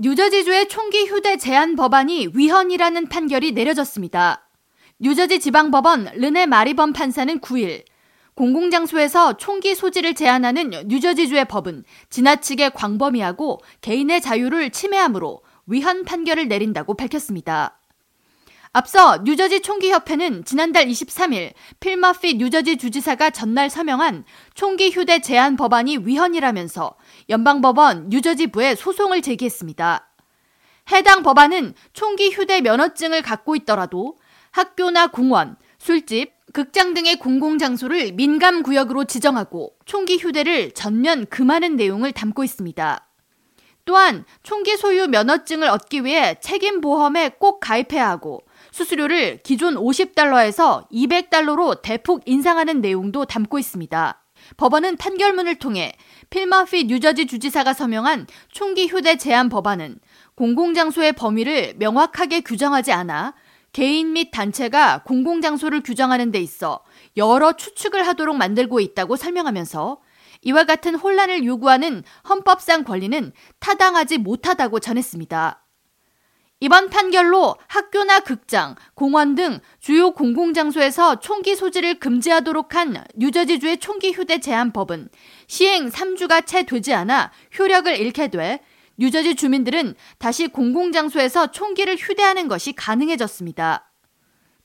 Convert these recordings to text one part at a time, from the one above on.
뉴저지주의 총기 휴대 제한 법안이 위헌이라는 판결이 내려졌습니다. 뉴저지 지방법원 르네 마리범 판사는 9일 공공장소에서 총기 소지를 제한하는 뉴저지주의 법은 지나치게 광범위하고 개인의 자유를 침해하므로 위헌 판결을 내린다고 밝혔습니다. 앞서 뉴저지 총기협회는 지난달 23일 필머피 뉴저지 주지사가 전날 서명한 총기 휴대 제한 법안이 위헌이라면서 연방법원 뉴저지부에 소송을 제기했습니다. 해당 법안은 총기 휴대 면허증을 갖고 있더라도 학교나 공원, 술집, 극장 등의 공공장소를 민감구역으로 지정하고 총기 휴대를 전면 금하는 내용을 담고 있습니다. 또한 총기 소유 면허증을 얻기 위해 책임보험에 꼭 가입해야 하고 수수료를 기존 50달러에서 200달러로 대폭 인상하는 내용도 담고 있습니다. 법원은 판결문을 통해 필마피 뉴저지 주지사가 서명한 총기 휴대 제한 법안은 공공장소의 범위를 명확하게 규정하지 않아 개인 및 단체가 공공장소를 규정하는 데 있어 여러 추측을 하도록 만들고 있다고 설명하면서 이와 같은 혼란을 요구하는 헌법상 권리는 타당하지 못하다고 전했습니다. 이번 판결로 학교나 극장, 공원 등 주요 공공장소에서 총기 소지를 금지하도록 한 뉴저지주의 총기 휴대 제한법은 시행 3주가 채 되지 않아 효력을 잃게 돼 뉴저지 주민들은 다시 공공장소에서 총기를 휴대하는 것이 가능해졌습니다.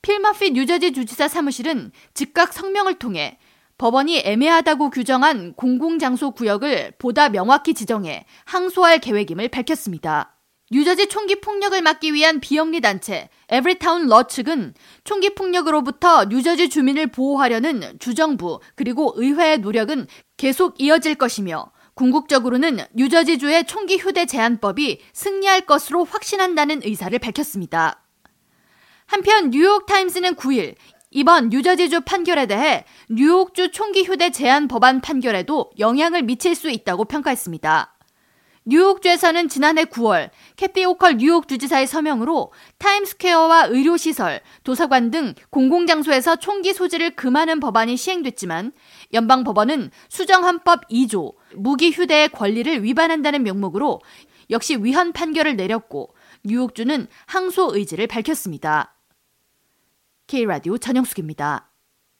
필 머피 뉴저지 주지사 사무실은 즉각 성명을 통해 법원이 애매하다고 규정한 공공장소 구역을 보다 명확히 지정해 항소할 계획임을 밝혔습니다. 뉴저지 총기 폭력을 막기 위한 비영리 단체 에브리타운 로 측은 총기 폭력으로부터 뉴저지 주민을 보호하려는 주정부 그리고 의회의 노력은 계속 이어질 것이며 궁극적으로는 뉴저지주의 총기 휴대 제한법이 승리할 것으로 확신한다는 의사를 밝혔습니다. 한편 뉴욕타임스는 9일 이번 뉴저지주 판결에 대해 뉴욕주 총기 휴대 제한 법안 판결에도 영향을 미칠 수 있다고 평가했습니다. 뉴욕주에서는 지난해 9월 캐시 호컬 뉴욕 주지사의 서명으로 타임스퀘어와 의료시설, 도서관 등 공공장소에서 총기 소지를 금하는 법안이 시행됐지만 연방 법원은 수정헌법 2조 무기 휴대의 권리를 위반한다는 명목으로 역시 위헌 판결을 내렸고 뉴욕주는 항소 의지를 밝혔습니다. K라디오 전영숙입니다.